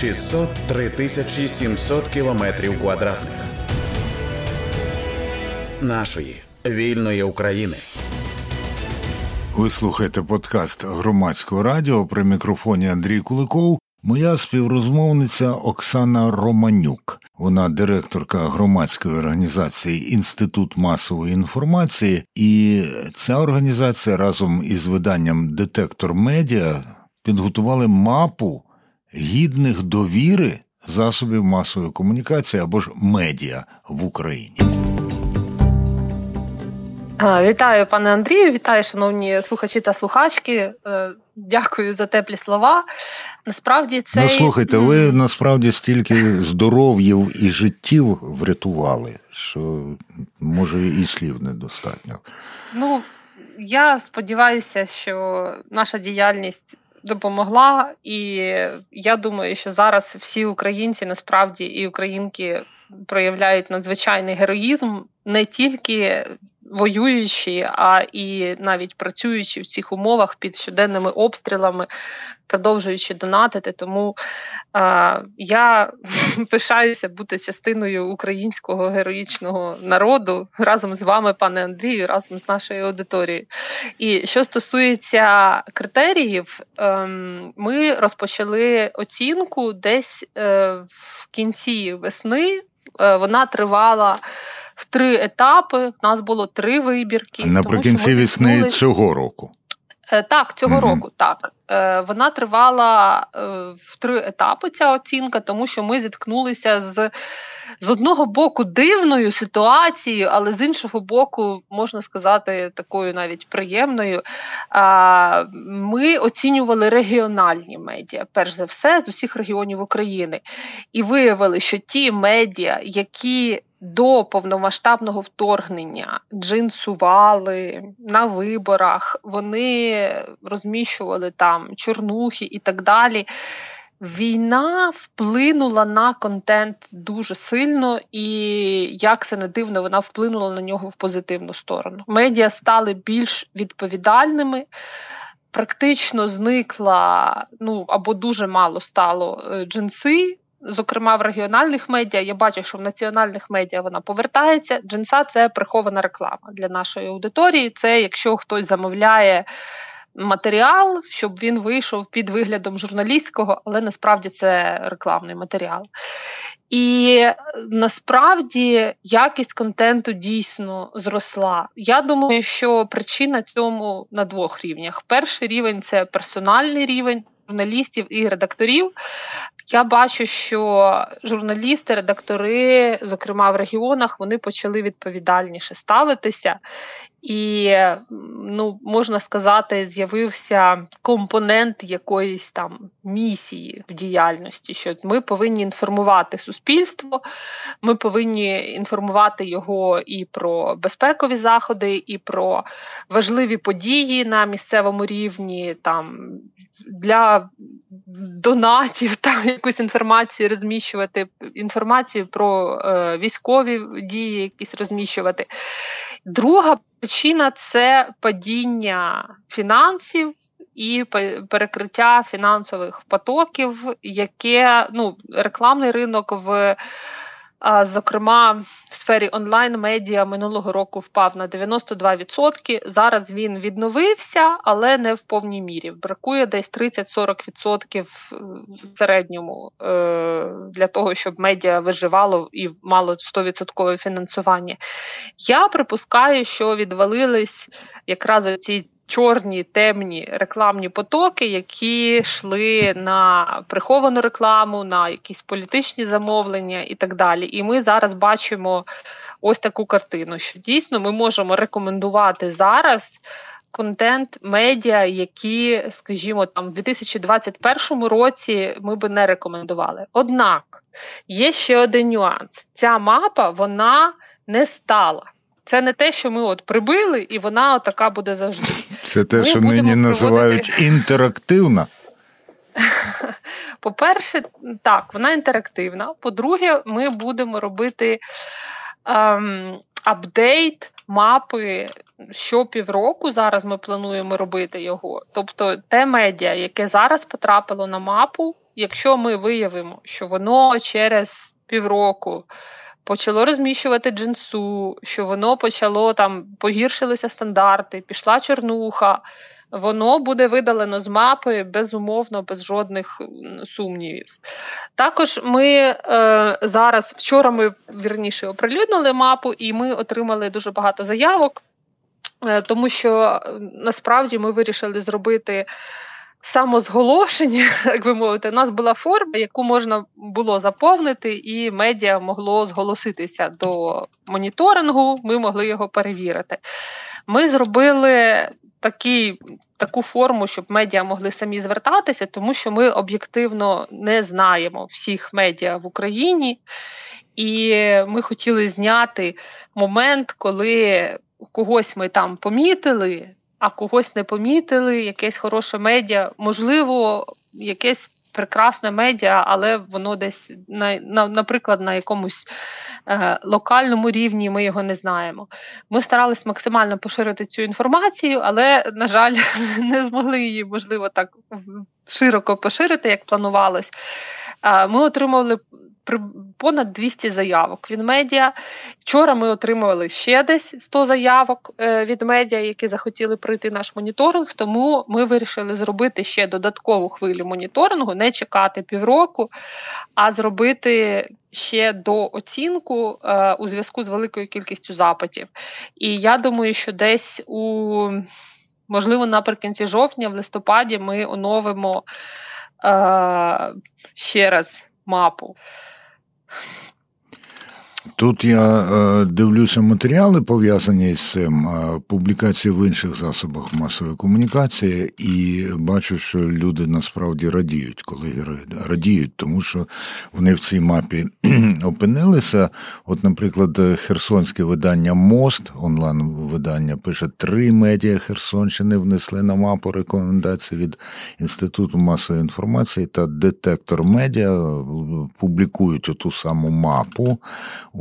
603 тисячі 700 кілометрів квадратних нашої вільної України. Ви слухаєте подкаст громадського радіо при мікрофоні Андрій Куликов. Моя співрозмовниця Оксана Романюк. Вона директорка громадської організації Інститут масової інформації, і ця організація разом із виданням Детектор Медіа підготували мапу гідних довіри засобів масової комунікації або ж медіа в Україні. Вітаю, пане Андрію, вітаю, шановні слухачі та слухачки. Е, дякую за теплі слова. Насправді це ну, слухайте, ви насправді стільки здоров'їв і життів врятували, що може і слів недостатньо. Ну я сподіваюся, що наша діяльність допомогла, і я думаю, що зараз всі українці насправді і українки проявляють надзвичайний героїзм не тільки воюючи, а і навіть працюючи в цих умовах під щоденними обстрілами, продовжуючи донатити. Тому е, я пишаюся бути частиною українського героїчного народу разом з вами, пане Андрію, разом з нашою аудиторією. І що стосується критеріїв, е, ми розпочали оцінку десь е, в кінці весни. Е, вона тривала в три етапи. В нас було три вибірки. Наприкінці весни цього року. Е, так, цього mm року так. Е, вона тривала в три етапи. Ця оцінка, тому що ми зіткнулися з з одного боку дивною ситуацією, але з іншого боку, можна сказати, такою навіть приємною. Ми оцінювали регіональні медіа, перш за все, з усіх регіонів України, і виявили, що ті медіа, які до повномасштабного вторгнення джинсували на виборах, вони розміщували там чорнухи і так далі. Війна вплинула на контент дуже сильно, і як це не дивно, вона вплинула на нього в позитивну сторону. Медіа стали більш відповідальними. Практично зникла, ну або дуже мало стало е, джинси, зокрема в регіональних медіа. Я бачу, що в національних медіа вона повертається. Джинса це прихована реклама для нашої аудиторії. Це якщо хтось замовляє матеріал, щоб він вийшов під виглядом журналістського, але насправді це рекламний матеріал. І насправді якість контенту дійсно зросла. Я думаю, що причина цьому на двох рівнях. Перший рівень це персональний рівень журналістів і редакторів. Я бачу, що журналісти, редактори, зокрема в регіонах, вони почали відповідальніше ставитися і, ну, можна сказати, з'явився компонент якоїсь там місії в діяльності, що ми повинні інформувати суспільство, ми повинні інформувати його і про безпекові заходи, і про важливі події на місцевому рівні, там для донатів там якусь інформацію розміщувати, інформацію про е, військові дії, якісь розміщувати. Друга причина це падіння фінансів. І перекриття фінансових потоків, яке ну рекламний ринок в Зокрема, в сфері онлайн-медіа минулого року впав на 92%. Зараз він відновився, але не в повній мірі. Бракує десь 30-40% в середньому е, для того, щоб медіа виживало і мало 100% фінансування. Я припускаю, що відвалились якраз ці чорні темні рекламні потоки, які йшли на приховану рекламу, на якісь політичні замовлення і так далі. І ми зараз бачимо ось таку картину, що дійсно ми можемо рекомендувати зараз. Контент медіа, які, скажімо, там в 2021 році ми би не рекомендували. Однак є ще один нюанс: ця мапа вона не стала. Це не те, що ми от прибили, і вона така буде завжди. Це те, ми що нині проводити... називають інтерактивна. По-перше, так, вона інтерактивна. По-друге, ми будемо робити ем, апдейт мапи щопівроку. Зараз ми плануємо робити його. Тобто, те медіа, яке зараз потрапило на мапу якщо ми виявимо, що воно через півроку почало розміщувати джинсу, що воно почало там погіршилися стандарти, пішла чорнуха. Воно буде видалено з мапи безумовно, без жодних сумнівів. Також ми е, зараз, вчора ми вірніше оприлюднили мапу, і ми отримали дуже багато заявок, е, тому що насправді ми вирішили зробити самозголошення, як би мовити, у нас була форма, яку можна було заповнити, і медіа могло зголоситися до моніторингу. Ми могли його перевірити. Ми зробили такий, таку форму, щоб медіа могли самі звертатися, тому що ми об'єктивно не знаємо всіх медіа в Україні, і ми хотіли зняти момент, коли когось ми там помітили а когось не помітили, якесь хороше медіа, можливо, якесь прекрасне медіа, але воно десь на, на наприклад, на якомусь е, локальному рівні ми його не знаємо. Ми старались максимально поширити цю інформацію, але, на жаль, не змогли її, можливо, так широко поширити, як планувалось. Е, ми отримували понад 200 заявок від медіа. Вчора ми отримували ще десь 100 заявок е, від медіа, які захотіли пройти наш моніторинг. Тому ми вирішили зробити ще додаткову хвилю моніторингу, не чекати півроку, а зробити. Ще до оцінку е, у зв'язку з великою кількістю запитів. І я думаю, що десь у можливо наприкінці жовтня, в листопаді, ми оновимо е, ще раз мапу. Тут я е, дивлюся матеріали, пов'язані з цим, е, публікації в інших засобах масової комунікації, і бачу, що люди насправді радіють, коли радіють, тому що вони в цій мапі опинилися. От, наприклад, херсонське видання Мост, онлайн-видання, пише: три медіа Херсонщини внесли на мапу рекомендації від Інституту масової інформації та детектор медіа публікують оту саму мапу.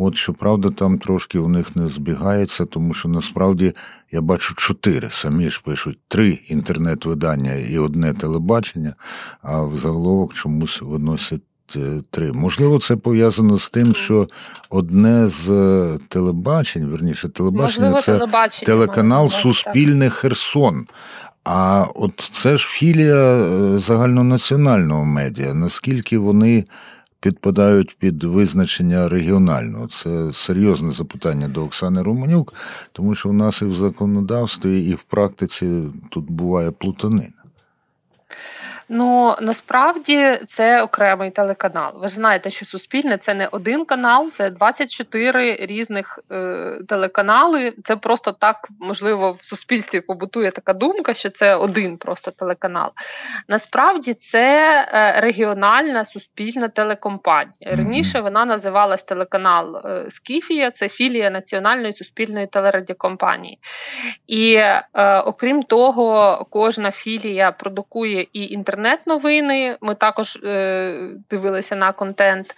От, щоправда, там трошки у них не збігається, тому що насправді я бачу чотири. Самі ж пишуть три інтернет-видання і одне телебачення, а в заголовок чомусь виносять. Е, три. Можливо, це пов'язано з тим, що одне з телебачень, верніше, телебачення Можливо, це телебачення, телеканал Суспільне Херсон. А от це ж філія е, загальнонаціонального медіа. Наскільки вони підпадають під визначення регіонального. Це серйозне запитання до Оксани Романюк, тому що у нас і в законодавстві, і в практиці тут буває плутанина. Ну насправді це окремий телеканал. Ви ж знаєте, що Суспільне це не один канал, це 24 різних е, телеканали. Це просто так можливо в суспільстві побутує така думка, що це один просто телеканал. Насправді це е, регіональна суспільна телекомпанія. Раніше вона називалась телеканал е, Скіфія, це філія національної суспільної телерадіокомпанії. І е, окрім того, кожна філія продукує і інтернет інтернет-новини. Ми також е, дивилися на контент.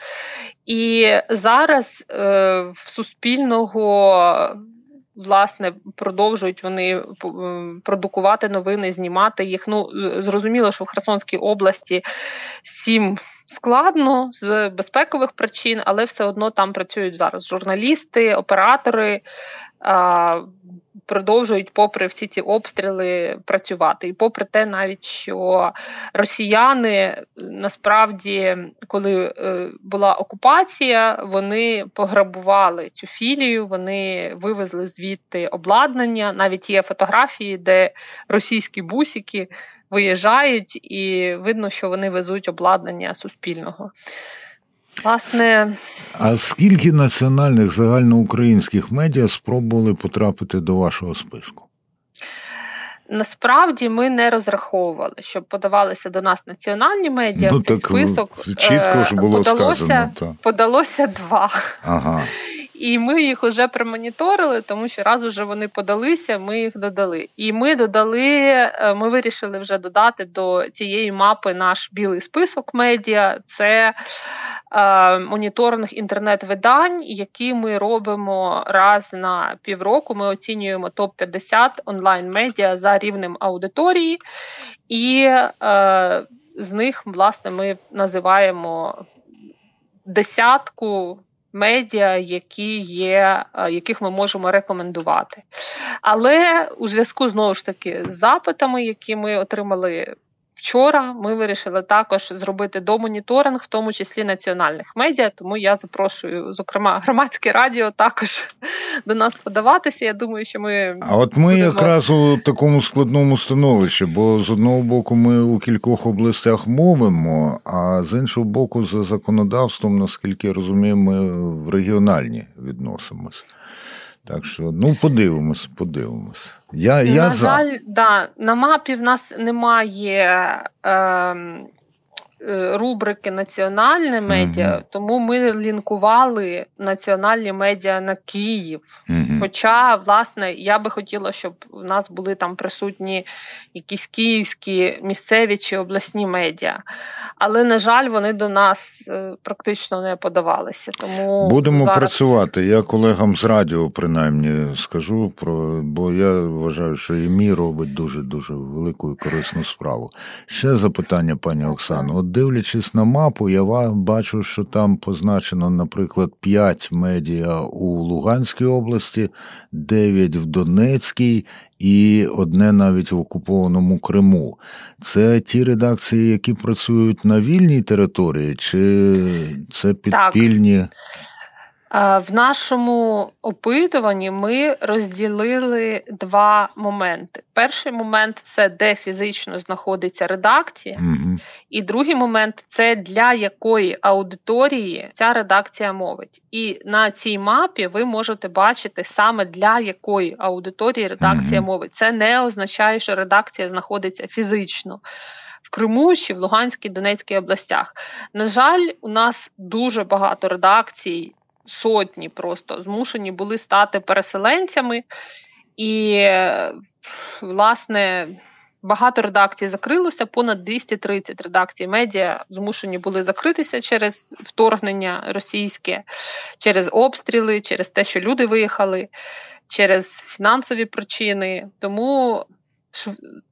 І зараз е, в Суспільного. Власне, продовжують вони е, продукувати новини, знімати їх. Ну зрозуміло, що в Херсонській області сім складно з безпекових причин, але все одно там працюють зараз журналісти, оператори продовжують, попри всі ці обстріли, працювати. І попри те, навіть що росіяни насправді, коли е, була окупація, вони пограбували цю філію, вони вивезли звідти обладнання. Навіть є фотографії, де російські бусики виїжджають, і видно, що вони везуть обладнання суспільного. Власне, а скільки національних загальноукраїнських медіа спробували потрапити до вашого списку? Насправді ми не розраховували, щоб подавалися до нас національні медіа. Ну, в цей так, список чітко ж було подалося, сказано, та. подалося два. Ага. І ми їх вже промоніторили, тому що раз уже вони подалися, ми їх додали. І ми додали, е, ми вирішили вже додати до цієї мапи наш білий список медіа. Це е, моніторинг інтернет-видань, які ми робимо раз на півроку. Ми оцінюємо топ-50 онлайн-медіа за рівнем аудиторії. І е, з них, власне, ми називаємо десятку медіа, які є, е, яких ми можемо рекомендувати. Але у зв'язку знову ж таки з запитами, які ми отримали Вчора ми вирішили також зробити домоніторинг, в тому числі національних медіа. Тому я запрошую, зокрема, громадське радіо також до нас подаватися. Я думаю, що ми а от ми будемо... якраз у такому складному становищі, бо з одного боку ми у кількох областях мовимо, а з іншого боку, за законодавством, наскільки я розумію, ми в регіональні відносимося. Так що, ну, подивимось, подивимось. Я, На я жаль, за. да, на мапі в нас немає. Е, рубрики Національне медіа, mm-hmm. тому ми лінкували національні медіа на Київ. Mm-hmm. Хоча, власне, я би хотіла, щоб в нас були там присутні якісь київські місцеві чи обласні медіа. Але, на жаль, вони до нас е, практично не подавалися. Тому Будемо зараз... працювати. Я колегам з радіо принаймні скажу про, бо я вважаю, що і мій робить дуже дуже велику і корисну справу. Ще запитання, пані Оксано дивлячись на мапу, я бачу, що там позначено, наприклад, 5 медіа у Луганській області, 9 в Донецькій і одне навіть в окупованому Криму. Це ті редакції, які працюють на вільній території, чи це підпільні? Так. В нашому опитуванні ми розділили два моменти. Перший момент це де фізично знаходиться редакція, і другий момент це для якої аудиторії ця редакція мовить. І на цій мапі ви можете бачити саме для якої аудиторії редакція мовить. Це не означає, що редакція знаходиться фізично. В Криму чи в Луганській Донецькій областях. На жаль, у нас дуже багато редакцій сотні просто змушені були стати переселенцями, і, власне, багато редакцій закрилося, понад 230 редакцій медіа змушені були закритися через вторгнення російське, через обстріли, через те, що люди виїхали, через фінансові причини. Тому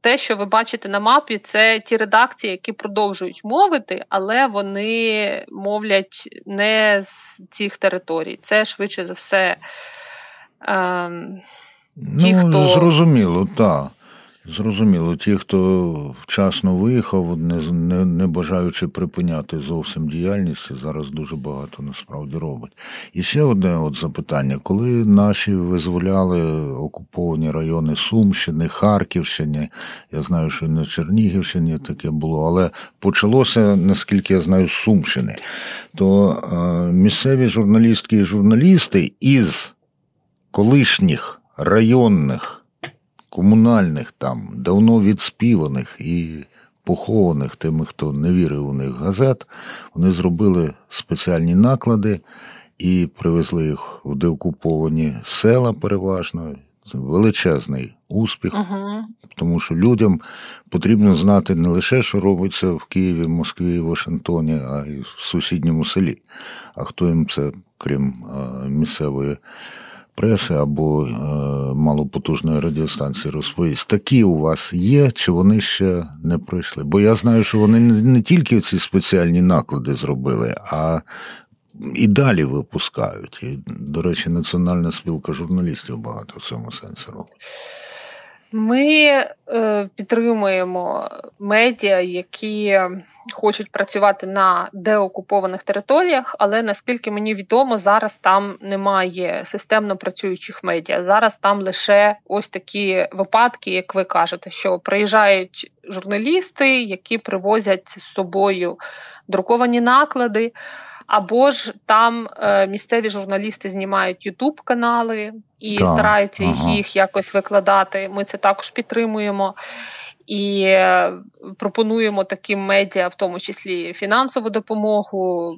те, що ви бачите на мапі, це ті редакції, які продовжують мовити, але вони мовлять не з цих територій. Це швидше за все. Ем, ті, ну, хто... Зрозуміло, так. Зрозуміло, ті, хто вчасно виїхав, не не, не бажаючи припиняти зовсім діяльність, зараз дуже багато насправді робить. І ще одне от запитання: коли наші визволяли окуповані райони Сумщини, Харківщини, я знаю, що на Чернігівщині таке було, але почалося, наскільки я знаю, з Сумщини, то е, місцеві журналістки і журналісти із колишніх районних комунальних там, давно відспіваних і похованих тими, хто не вірив у них газет, вони зробили спеціальні наклади і привезли їх в деокуповані села переважно. Величезний успіх, uh-huh. тому що людям потрібно знати не лише, що робиться в Києві, Москві, Вашингтоні, а й в сусідньому селі. А хто їм це, крім місцевої преси або е, малопотужної радіостанції розповість. Такі у вас є, чи вони ще не прийшли? Бо я знаю, що вони не тільки ці спеціальні наклади зробили, а і далі випускають. І, До речі, Національна спілка журналістів багато в цьому сенсі робить. Ми е, підтримуємо медіа, які хочуть працювати на деокупованих територіях, але наскільки мені відомо, зараз там немає системно працюючих медіа. Зараз там лише ось такі випадки, як ви кажете, що приїжджають журналісти, які привозять з собою друковані наклади. Або ж там е, місцеві журналісти знімають ютуб канали і так, стараються ага. їх якось викладати. Ми це також підтримуємо. І е, пропонуємо таким медіа, в тому числі фінансову допомогу,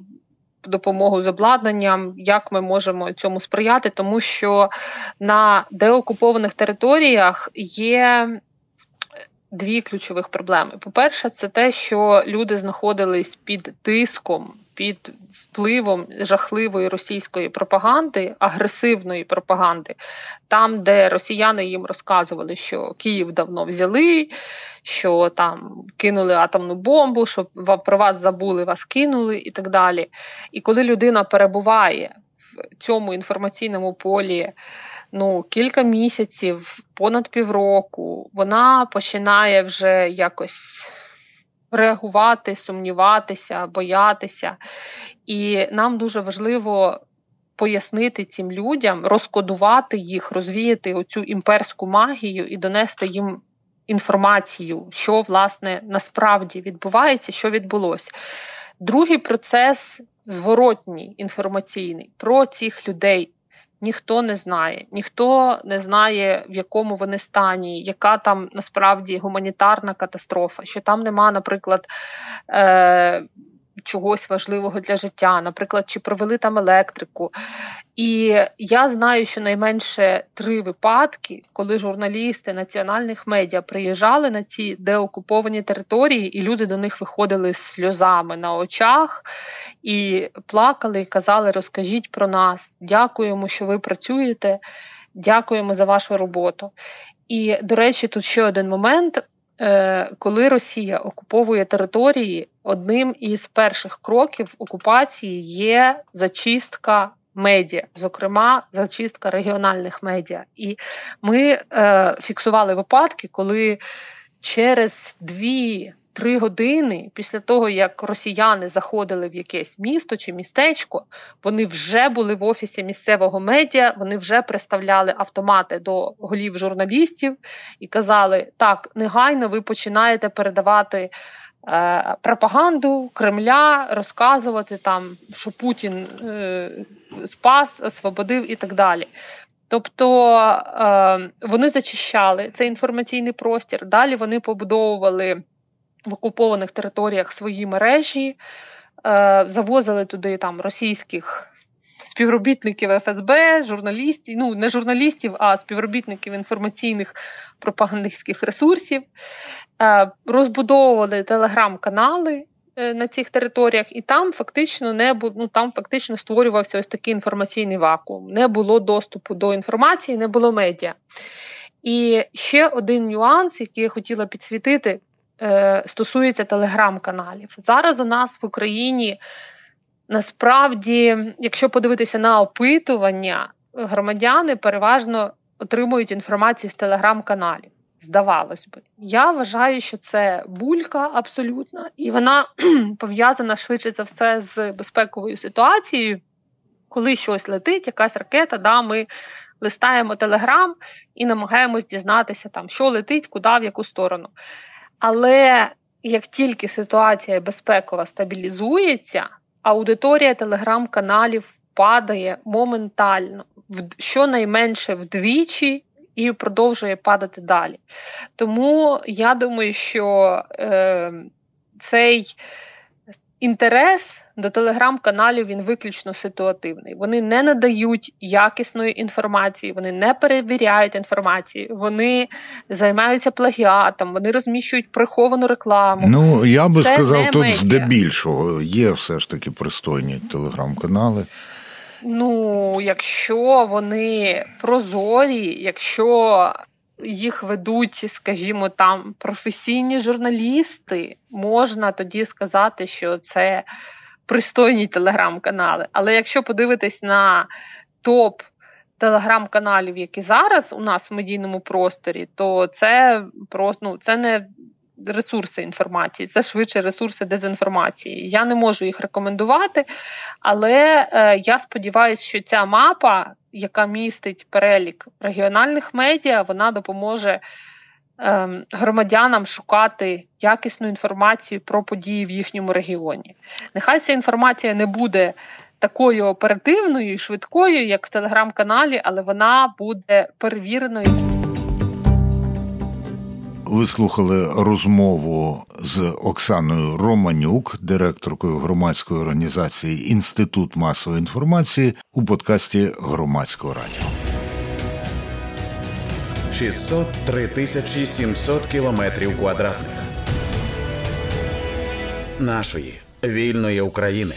допомогу з обладнанням, як ми можемо цьому сприяти, тому що на деокупованих територіях є дві ключових проблеми. По-перше, це те, що люди знаходились під тиском під впливом жахливої російської пропаганди, агресивної пропаганди, там, де росіяни їм розказували, що Київ давно взяли, що там кинули атомну бомбу, що про вас забули, вас кинули і так далі. І коли людина перебуває в цьому інформаційному полі ну, кілька місяців, понад півроку, вона починає вже якось реагувати, сумніватися, боятися. І нам дуже важливо. Пояснити цим людям, розкодувати їх, розвіяти оцю імперську магію і донести їм інформацію, що власне насправді відбувається, що відбулося. Другий процес зворотній інформаційний про цих людей, ніхто не знає, ніхто не знає, в якому вони стані, яка там насправді гуманітарна катастрофа, що там нема, наприклад, е- чогось важливого для життя, наприклад, чи провели там електрику. І я знаю, що найменше три випадки, коли журналісти національних медіа приїжджали на ці деокуповані території, і люди до них виходили з сльозами на очах і плакали, і казали: Розкажіть про нас, дякуємо, що ви працюєте, дякуємо за вашу роботу. І, до речі, тут ще один момент. Е, коли Росія окуповує території, одним із перших кроків окупації є зачистка медіа, зокрема зачистка регіональних медіа. І ми е, фіксували випадки, коли через дві три години після того, як росіяни заходили в якесь місто чи містечко, вони вже були в офісі місцевого медіа, вони вже представляли автомати до голів журналістів і казали: так, негайно ви починаєте передавати. Е, пропаганду Кремля розказувати там, що Путін е, спас, освободив і так далі. Тобто е, вони зачищали цей інформаційний простір. Далі вони побудовували в окупованих територіях свої мережі, е, завозили туди там російських співробітників ФСБ, журналістів, ну не журналістів, а співробітників інформаційних пропагандистських ресурсів, е, розбудовували телеграм-канали. Е, на цих територіях, і там фактично не було, ну там фактично створювався ось такий інформаційний вакуум. Не було доступу до інформації, не було медіа. І ще один нюанс, який я хотіла підсвітити, стосується телеграм-каналів. Зараз у нас в Україні насправді, якщо подивитися на опитування, громадяни переважно отримують інформацію з телеграм-каналів. Здавалось би, я вважаю, що це булька абсолютна, і вона пов'язана швидше за все з безпековою ситуацією. Коли щось летить, якась ракета, да, ми листаємо телеграм і намагаємось дізнатися, там, що летить, куди, в яку сторону. Але як тільки ситуація безпекова стабілізується, аудиторія телеграм-каналів падає моментально, щонайменше вдвічі. І продовжує падати далі. Тому я думаю, що е, цей інтерес до телеграм-каналів він виключно ситуативний. Вони не надають якісної інформації, вони не перевіряють інформацію, вони займаються плагіатом, вони розміщують приховану рекламу. Ну я би Це сказав, тут медіа. здебільшого є все ж таки пристойні телеграм-канали. Ну, якщо вони прозорі, якщо їх ведуть, скажімо, там професійні журналісти, можна тоді сказати, що це пристойні телеграм-канали. Але якщо подивитись на топ телеграм-каналів, які зараз у нас в медійному просторі, то це просто ну, це не ресурси інформації, це швидше ресурси дезінформації. Я не можу їх рекомендувати, але е, я сподіваюся, що ця мапа, яка містить перелік регіональних медіа, вона допоможе. Ем, громадянам шукати якісну інформацію про події в їхньому регіоні. Нехай ця інформація не буде такою оперативною і швидкою, як в телеграм-каналі, але вона буде перевіреною. Ви слухали розмову з Оксаною Романюк, директоркою громадської організації Інститут масової інформації у подкасті Громадського радіо. 603 тисячі 700 кілометрів квадратних нашої вільної України.